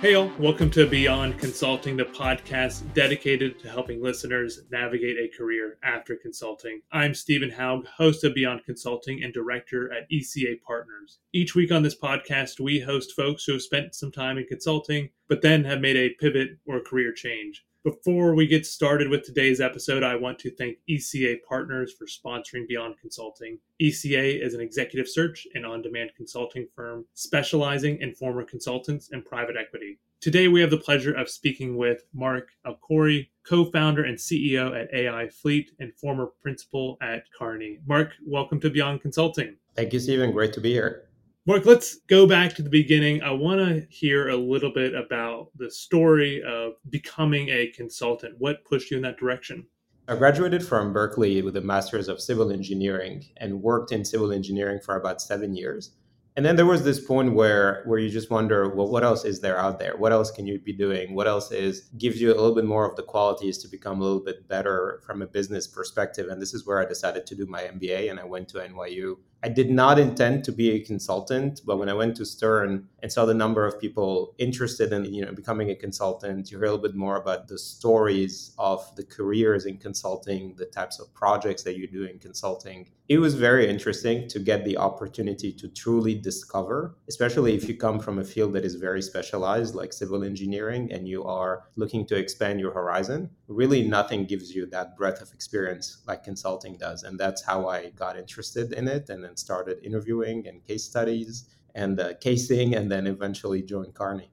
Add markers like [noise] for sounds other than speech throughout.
Hey, all, welcome to Beyond Consulting, the podcast dedicated to helping listeners navigate a career after consulting. I'm Stephen Haug, host of Beyond Consulting and director at ECA Partners. Each week on this podcast, we host folks who have spent some time in consulting, but then have made a pivot or career change. Before we get started with today's episode, I want to thank ECA Partners for sponsoring Beyond Consulting. ECA is an executive search and on demand consulting firm specializing in former consultants and private equity. Today, we have the pleasure of speaking with Mark Alkhouri, co founder and CEO at AI Fleet and former principal at Kearney. Marc, welcome to Beyond Consulting. Thank you, Stephen. Great to be here. Marc, let's go back to the beginning. I want to hear a little bit about the story of becoming a consultant. What pushed you in that direction? I graduated from Berkeley with a master's of civil engineering and worked in civil engineering for about seven years. And then there was this point where where you just wonder, well, what else is there out there? What else can you be doing? What else is gives you a little bit more of the qualities to become a little bit better from a business perspective? And this is where I decided to do my MBA and I went to NYU I did not intend to be a consultant, but when I went to Stern and saw the number of people interested in you know becoming a consultant, you hear a little bit more about the stories of the careers in consulting, the types of projects that you do in consulting. It was very interesting to get the opportunity to truly discover, especially if you come from a field that is very specialized like civil engineering and you are looking to expand your horizon. Really nothing gives you that breadth of experience like consulting does, and that's how I got interested in it and and started interviewing and case studies and uh, casing, and then eventually joined Kearney.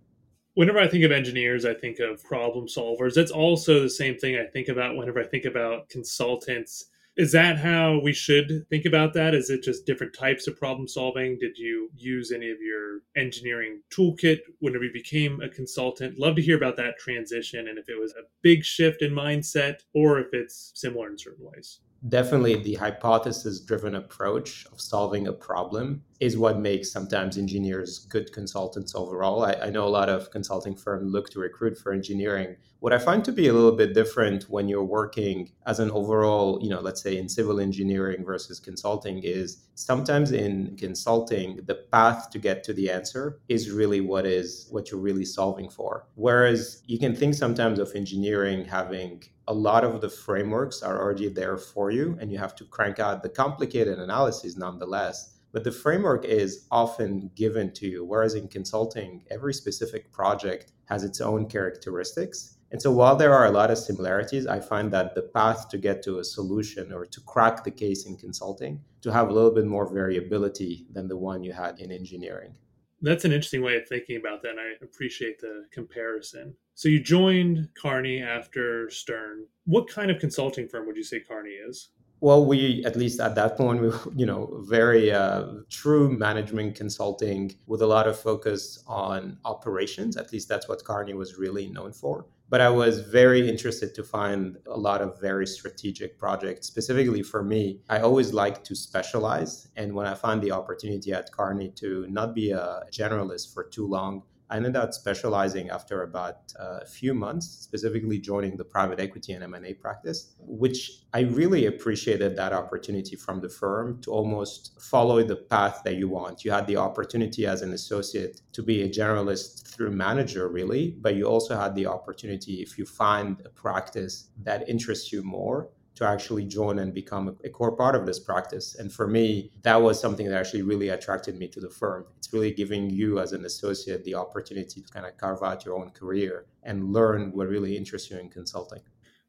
Whenever I think of engineers, I think of problem solvers. That's also the same thing I think about whenever I think about consultants. Is that how we should think about that? Is it just different types of problem solving? Did you use any of your engineering toolkit whenever you became a consultant? Love to hear about that transition and if it was a big shift in mindset or if it's similar in certain ways definitely the hypothesis driven approach of solving a problem is what makes sometimes engineers good consultants overall. I, I, know a lot of consulting firms look to recruit for engineering. What I find to be a little bit different when you're working as an overall, you know, let's say in civil engineering versus consulting is sometimes in consulting, the path to get to the answer is really what is what you're really solving for. Whereas you can think sometimes of engineering having a lot of the frameworks are already there for you and you have to crank out the complicated analysis nonetheless but the framework is often given to you whereas in consulting every specific project has its own characteristics and so while there are a lot of similarities i find that the path to get to a solution or to crack the case in consulting to have a little bit more variability than the one you had in engineering that's an interesting way of thinking about that. And I appreciate the comparison. So you joined Kearney after Stern. What kind of consulting firm would you say Kearney is? Well, we at least at that point [laughs] we were, you know very uh, true management consulting with a lot of focus on operations. At least that's what Kearney was really known for. But I was very interested to find a lot of very strategic projects. Specifically for me, I always like to specialize, and when I found the opportunity at Kearney to not be a generalist for too long, I ended up specializing after about uh, a few months, specifically joining the private equity and M&A practice, which I really appreciated that opportunity from the firm to almost follow the path that you want. You had the opportunity as an associate to be a generalist through manager, really, but you also had the opportunity if you find a practice that interests you more to actually join and become a core part of this practice. And for me, that was something that actually really attracted me to the firm. It's really giving you as an associate the opportunity to kind of carve out your own career and learn what really interests you in consulting.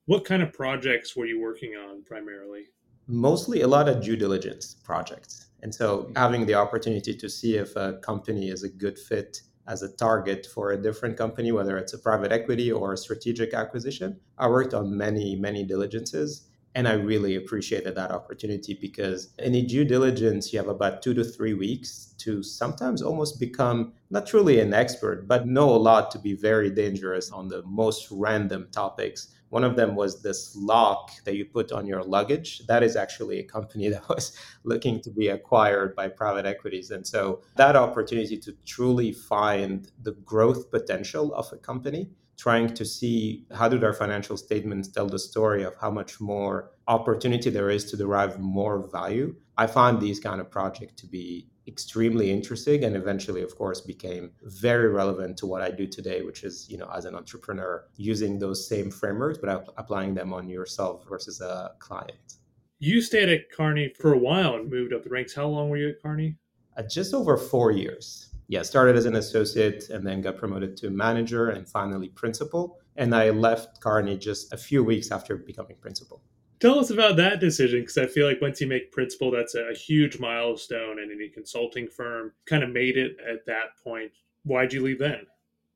What kind of projects were you working on primarily? Mostly a lot of due diligence projects. And so having the opportunity to see if a company is a good fit as a target for a different company, whether it's a private equity or a strategic acquisition. I worked on many, many diligences and I really appreciated that opportunity because in the due diligence, you have about two to three weeks to sometimes almost become not truly an expert, but know a lot to be very dangerous on the most random topics. One of them was this lock that you put on your luggage. That is actually a company [laughs] that was looking to be acquired by private equities. And so that opportunity to truly find the growth potential of a company trying to see how do their financial statements tell the story of how much more opportunity there is to derive more value. I find these kind of projects to be extremely interesting and eventually of course became very relevant to what i do today which is you know as an entrepreneur using those same frameworks but applying them on yourself versus a client. You stayed at Kearney for a while and moved up the ranks. How long were you at Kearney uh, just over four years yeah started as an associate and then got promoted to manager and finally principal and i left Kearney just a few weeks after becoming principal Tell us about that decision because I feel like once you make principal, that's a huge milestone in any consulting firm. Kind of made it at that point. Why'd you leave then?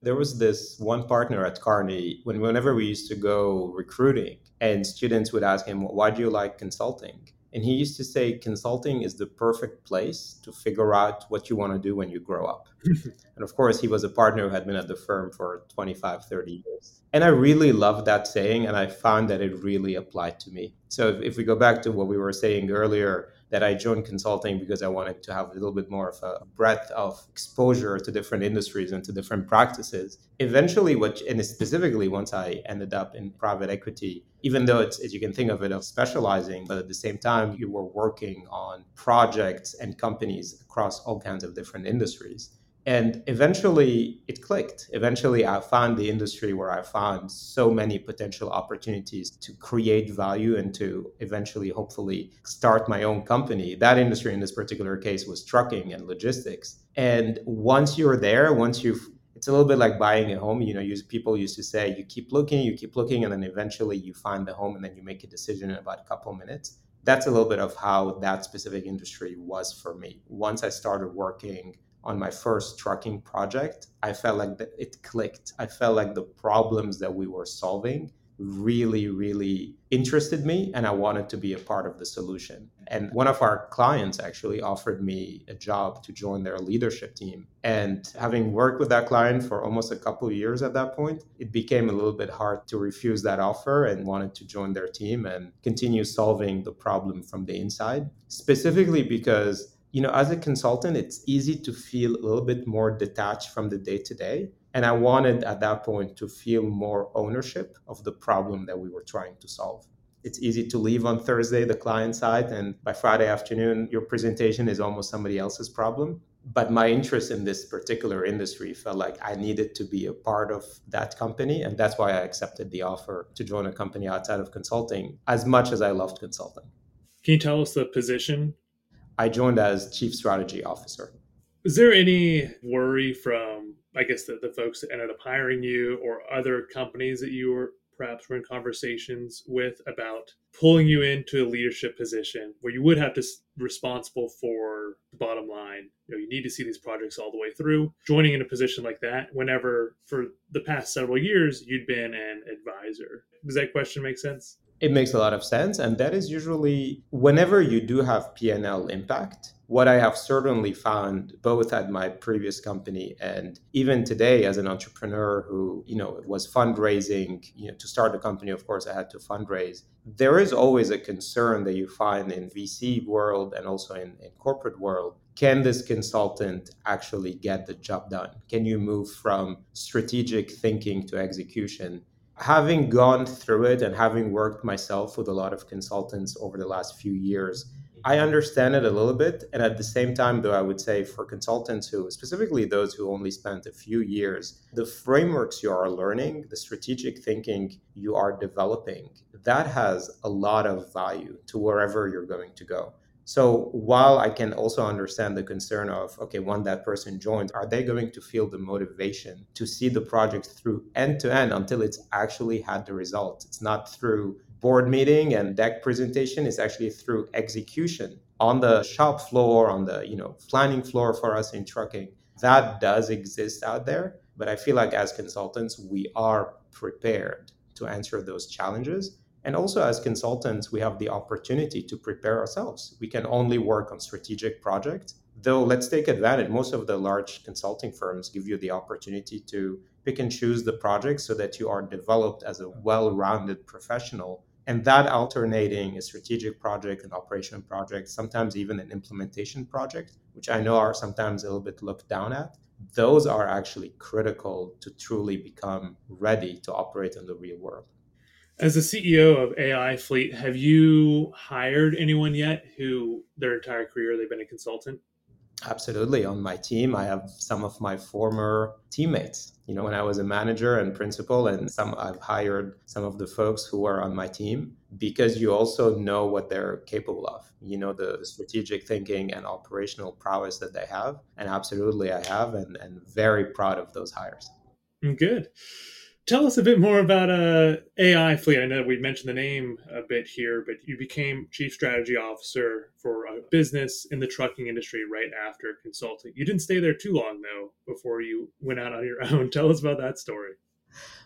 There was this one partner at Kearney when whenever we used to go recruiting and students would ask him, Why do you like consulting? And he used to say consulting is the perfect place to figure out what you want to do when you grow up. [laughs] and of course, he was a partner who had been at the firm for 25, 30 years. And I really loved that saying, and I found that it really applied to me. So if, if we go back to what we were saying earlier, that I joined consulting because I wanted to have a little bit more of a breadth of exposure to different industries and to different practices. Eventually, what and specifically once I ended up in private equity, even though it's as you can think of it of specializing, but at the same time you were working on projects and companies across all kinds of different industries. And eventually it clicked. Eventually i found the industry where i found so many potential opportunities to create value and to eventually hopefully start my own company. That industry in this particular case was trucking and logistics. And once you're there once you've it's a little bit like buying a home you know use, people used to say you keep looking you keep looking and then eventually you find the home and then you make a decision in about a couple minutes that's a little bit of how that specific industry was for me once i started working on my first trucking project, I felt like it clicked. I felt like the problems that we were solving really, really interested me, and I wanted to be a part of the solution. And one of our clients actually offered me a job to join their leadership team. And having worked with that client for almost a couple of years at that point, it became a little bit hard to refuse that offer and wanted to join their team and continue solving the problem from the inside, specifically because you know, as a consultant, it's easy to feel a little bit more detached from the day to day. And I wanted at that point to feel more ownership of the problem that we were trying to solve. It's easy to leave on Thursday, the client side, and by Friday afternoon, your presentation is almost somebody else's problem. But my interest in this particular industry felt like I needed to be a part of that company. And that's why I accepted the offer to join a company outside of consulting as much as I loved consulting. Can you tell us the position I joined as chief strategy officer. Is there any worry from, I guess, the, the folks that ended up hiring you or other companies that you were perhaps were in conversations with about pulling you into a leadership position where you would have to be responsible for the bottom line. You know you need to see these projects all the way through. Joining in a position like that whenever for the past several years you'd been an advisor. Does that question make sense it makes a lot of sense. And that is usually whenever you do have PNL impact, what I have certainly found both at my previous company and even today as an entrepreneur who, you know, was fundraising, you know, to start a company, of course, I had to fundraise. There is always a concern that you find in VC world and also in, in corporate world. Can this consultant actually get the job done? Can you move from strategic thinking to execution? Having gone through it and having worked myself with a lot of consultants over the last few years, I understand it a little bit. And at the same time, though, I would say for consultants who, specifically those who only spent a few years, the frameworks you are learning, the strategic thinking you are developing, that has a lot of value to wherever you're going to go. So while I can also understand the concern of, okay, when that person joins, are they going to feel the motivation to see the project through end to end until it's actually had the result? It's not through board meeting and deck presentation, it's actually through execution on the shop floor, on the, you know, planning floor for us in trucking. That does exist out there, but I feel like as consultants, we are prepared to answer those challenges and also, as consultants, we have the opportunity to prepare ourselves. We can only work on strategic projects, though let's take advantage. Most of the large consulting firms give you the opportunity to pick and choose the projects so that you are developed as a well rounded professional. And that alternating a strategic project, an operation project, sometimes even an implementation project, which I know are sometimes a little bit looked down at, those are actually critical to truly become ready to operate in the real world. As the CEO of AI Fleet, have you hired anyone yet who their entire career they've been a consultant? Absolutely. On my team, I have some of my former teammates. You know, when I was a manager and principal, and some I've hired some of the folks who are on my team because you also know what they're capable of. You know, the strategic thinking and operational prowess that they have. And absolutely, I have, and, and very proud of those hires. Good tell us a bit more about uh, AI Fleet. I know we mentioned the name a bit here, but you became chief strategy officer for a business in the trucking industry right after consulting. You didn't stay there too long though before you went out on your [laughs] own. Tell us about that story.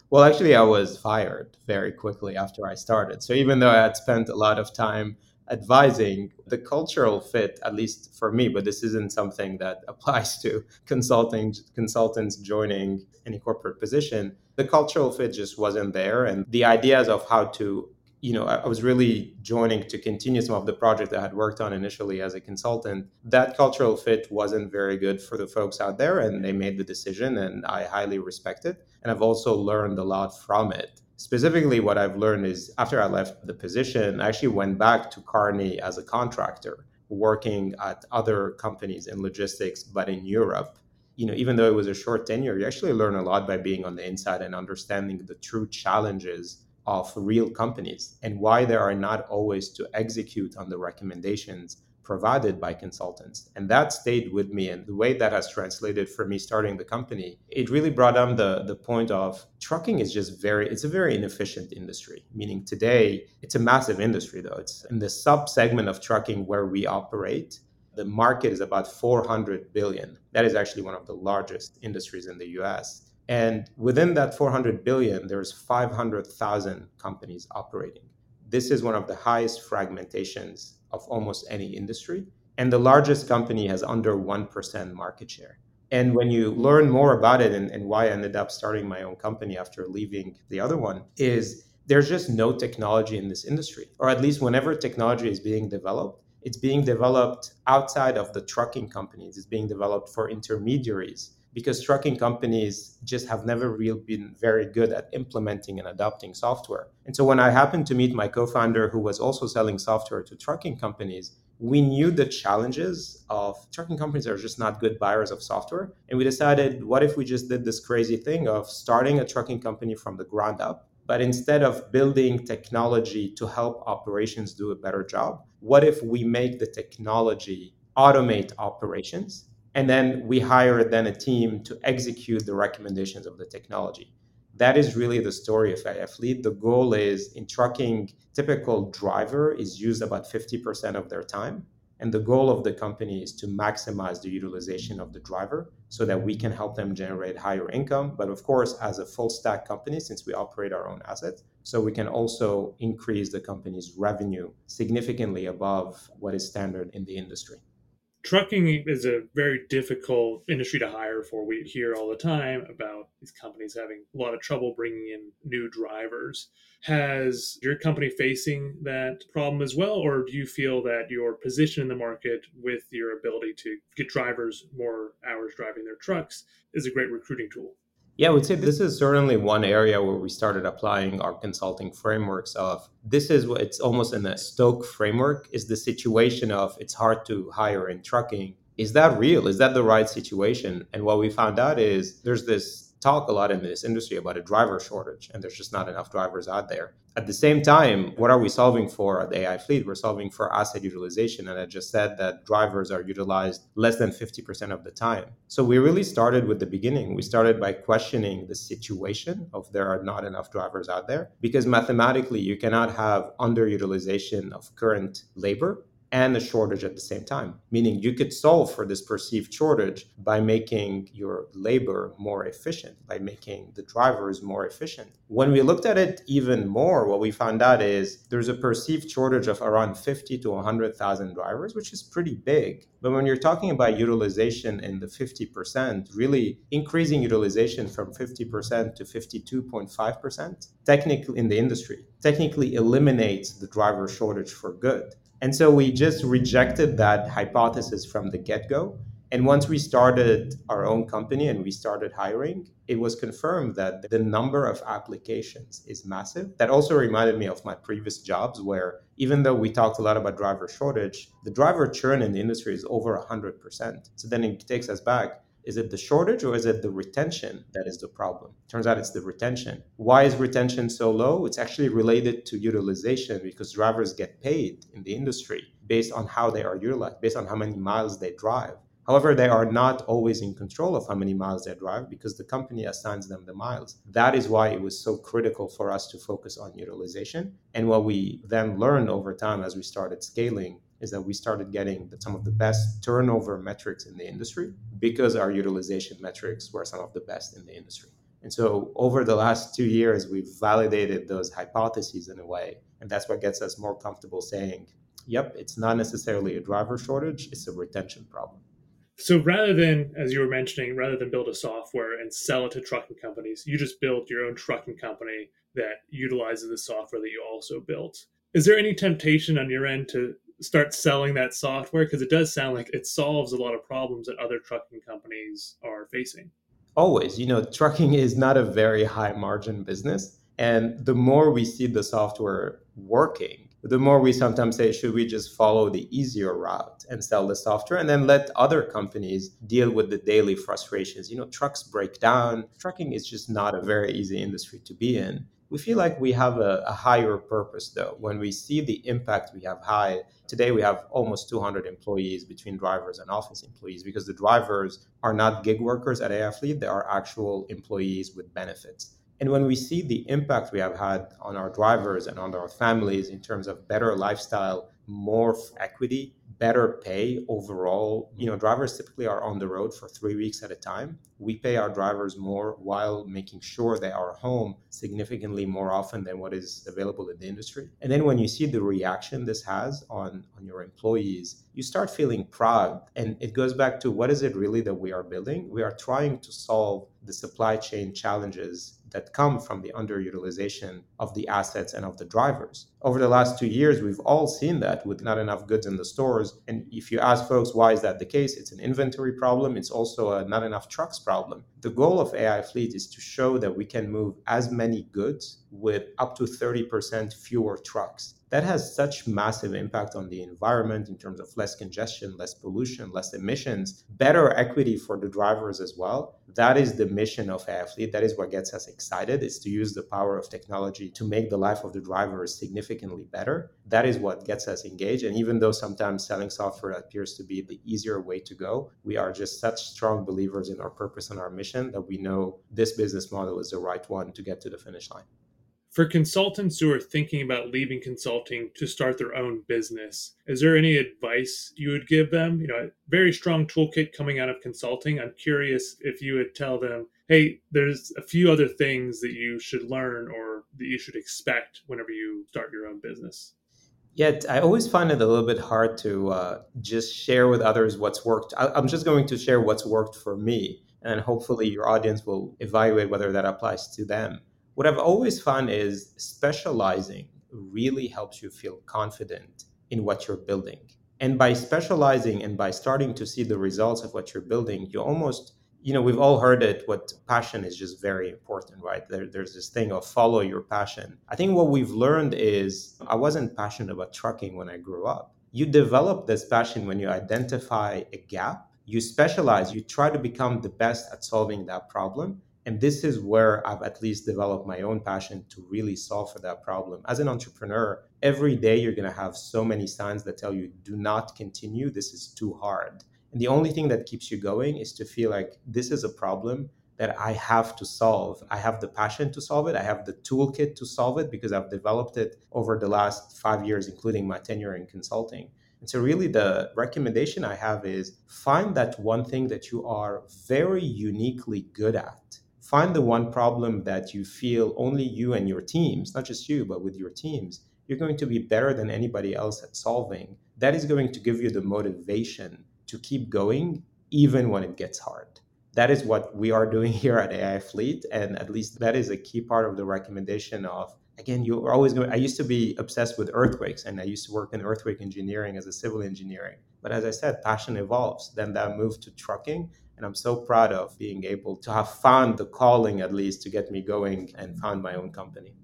Well, actually, I was fired very quickly after I started. So even though I had spent a lot of time advising the cultural fit at least for me but this isn't something that [laughs] applies to consulting consultants joining any corporate position the cultural fit just wasn't there. And the ideas of how to you know i was really joining to continue some of the projects i had worked on initially as a consultant. That cultural fit wasn't very good for the folks out there and they made the decision and i highly respect it. And i've also learned a lot from it. Specifically, what I've learned is after I left the position, I actually went back to Kearney as a contractor, working at other companies in logistics, but in Europe. You know, even though it was a short tenure, you actually learn a lot by being on the inside and understanding the true challenges of real companies and why they are not always to execute on the recommendations provided by consultants. And that stayed with me. And the way that has translated for me starting the company, it really brought on the, the point of trucking is just very, it's a very inefficient industry. Meaning today, it's a massive industry though. It's in the sub segment of trucking where we operate. The market is about 400 billion. That is actually one of the largest industries in the US. And within that 400 billion, there's 500,000 companies operating. This is one of the highest fragmentations of almost any industry. And the largest company has under 1% market share. And when you learn more about it and, and why I ended up starting my own company after leaving the other one, is there's just no technology in this industry. Or at least whenever technology is being developed, it's being developed outside of the trucking companies, it's being developed for intermediaries because trucking companies just have never really been very good at implementing and adopting software. And so when I happened to meet my co-founder who was also selling software to trucking companies, we knew the challenges of trucking companies are just not good buyers of software. And we decided, what if we just did this crazy thing of starting a trucking company from the ground up? But instead of building technology to help operations do a better job, what if we make the technology automate operations and then we hire then a team to execute the recommendations of the technology that is really the story of AI Fleet. The goal is in trucking, typical driver is used about 50% of their time. And the goal of the company is to maximize the utilization of the driver so that we can help them generate higher income. But of course, as a full stack company, since we operate our own assets, so we can also increase the company's revenue significantly above what is standard in the industry trucking is a very difficult industry to hire for. We hear all the time about these companies having a lot of trouble bringing in new drivers. Has your company facing that problem as well, or do you feel that your position in the market with your ability to get drivers more hours driving their trucks is a great recruiting tool? Yeah, I would say this is certainly one area where we started applying our consulting frameworks of this is what it's almost in a Stoke framework is the situation of it's hard to hire in trucking. Is that real? Is that the right situation? And what we found out is there's this talk a lot in this industry about a driver shortage, and there's just not enough drivers out there. At the same time, what are we solving for at AI Fleet? We're solving for asset utilization. And I just said that drivers are utilized less than 50% of the time. So we really started with the beginning. We started by questioning the situation of there are not enough drivers out there because mathematically you cannot have underutilization of current labor and a shortage at the same time. Meaning you could solve for this perceived shortage by making your labor more efficient, by making the drivers more efficient. When we looked at it even more, what we found out is there's a perceived shortage of around 50 to 100,000 drivers, which is pretty big. But when you're talking about utilization in the 50%, really increasing utilization from 50% to 52.5%, technically in the industry, technically eliminates the driver shortage for good. And so we just rejected that hypothesis from the get go. And once we started our own company and we started hiring, it was confirmed that the number of applications is massive. That also reminded me of my previous jobs where even though we talked a lot about driver shortage, the driver churn in the industry is over 100%. So then it takes us back. Is it the shortage or is it the retention that is the problem? Turns out it's the retention. Why is retention so low? It's actually related to utilization because drivers get paid in the industry based on how they are utilized, based on how many miles they drive. However, they are not always in control of how many miles they drive because the company assigns them the miles. That is why it was so critical for us to focus on utilization. And what we then learned over time as we started scaling is that we started getting some of the best turnover metrics in the industry because our utilization metrics were some of the best in the industry. And so over the last two years, we've validated those hypotheses in a way. And that's what gets us more comfortable saying, yep, it's not necessarily a driver shortage, it's a retention problem. So rather than, as you were mentioning, rather than build a software and sell it to trucking companies, you just built your own trucking company that utilizes the software that you also built. Is there any temptation on your end to start selling that software? Because it does sound like it solves a lot of problems that other trucking companies are facing. Always. You know, trucking is not a very high margin business. And the more we see the software working, the more we sometimes say, should we just follow the easier route and sell the software and then let other companies deal with the daily frustrations? You know, trucks break down. Trucking is just not a very easy industry to be in. We feel like we have a, a higher purpose though. When we see the impact we have high, today we have almost 200 employees between drivers and office employees because the drivers are not gig workers at AI they are actual employees with benefits. And when we see the impact we have had on our drivers and on our families in terms of better lifestyle, more equity, better pay overall. You mm. know, drivers typically are on the road for three weeks at a time. We pay our drivers more while making sure they are home significantly more often than what is available in the industry. And then when you see the reaction this has on, on your employees, you start feeling proud. And it goes back to what is it really that we are building? We are trying to solve the supply chain challenges that come from the underutilization of the assets and of the drivers. Over the last two years, we've all seen that with not enough goods in the stores. And if you ask folks why is that the case, it's an inventory problem. It's also a not enough trucks problem. The goal of AI Fleet is to show that we can move as many goods with up to 30% fewer trucks that has such massive impact on the environment in terms of less congestion, less pollution, less emissions, better equity for the drivers as well. That is the mission of AI That is what gets us excited is to use the power of technology to make the life of the drivers significantly better. That is what gets us engaged. And even though sometimes selling software appears to be the easier way to go, we are just such strong believers in our purpose and our mission that we know this business model is the right one to get to the finish line. For consultants who are thinking about leaving consulting to start their own business, is there any advice you would give them? You know, a very strong toolkit coming out of consulting. I'm curious if you would tell them, hey, there's a few other things that you should learn or that you should expect whenever you start your own business. Yeah, I always find it a little bit hard to uh, just share with others what's worked. I, am just going to share what's worked for me, and hopefully your audience will evaluate whether that applies to them what I've always found is specializing really helps you feel confident in what you're building. And by specializing and by starting to see the results of what you're building, you almost, you know, we've all heard it, what passion is just very important, right? There, there's this thing of follow your passion. I think what we've learned is I wasn't passionate about trucking when I grew up. You develop this passion when you identify a gap, you specialize, you try to become the best at solving that problem and this is where I've at least developed my own passion to really solve for that problem. As an entrepreneur, every day you're going to have so many signs that tell you, do not continue. This is too hard. And the only thing that keeps you going is to feel like this is a problem that I have to solve. I have the passion to solve it. I have the toolkit to solve it because I've developed it over the last five years, including my tenure in consulting. And so, really, the recommendation I have is find that one thing that you are very uniquely good at find the one problem that you feel only you and your teams, not just you, but with your teams, you're going to be better than anybody else at solving. That is going to give you the motivation to keep going even when it gets hard. That is what we are doing [laughs] here at AI Fleet. And at least that is a key part of the recommendation of again, you're always going. I used to be obsessed with earthquakes, and I used to work in earthquake engineering as a civil engineering. But as I said, passion evolves. Then that moved to trucking, and I'm so proud of being able to have found the calling, at least, to get me going and found my own company.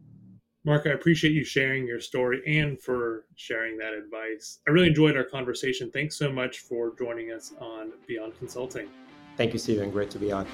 Marc, I appreciate you sharing your story and for sharing that advice. I really enjoyed our conversation. Thanks so much for joining us on Beyond Consulting. Thank you, Stephen. Great to be on.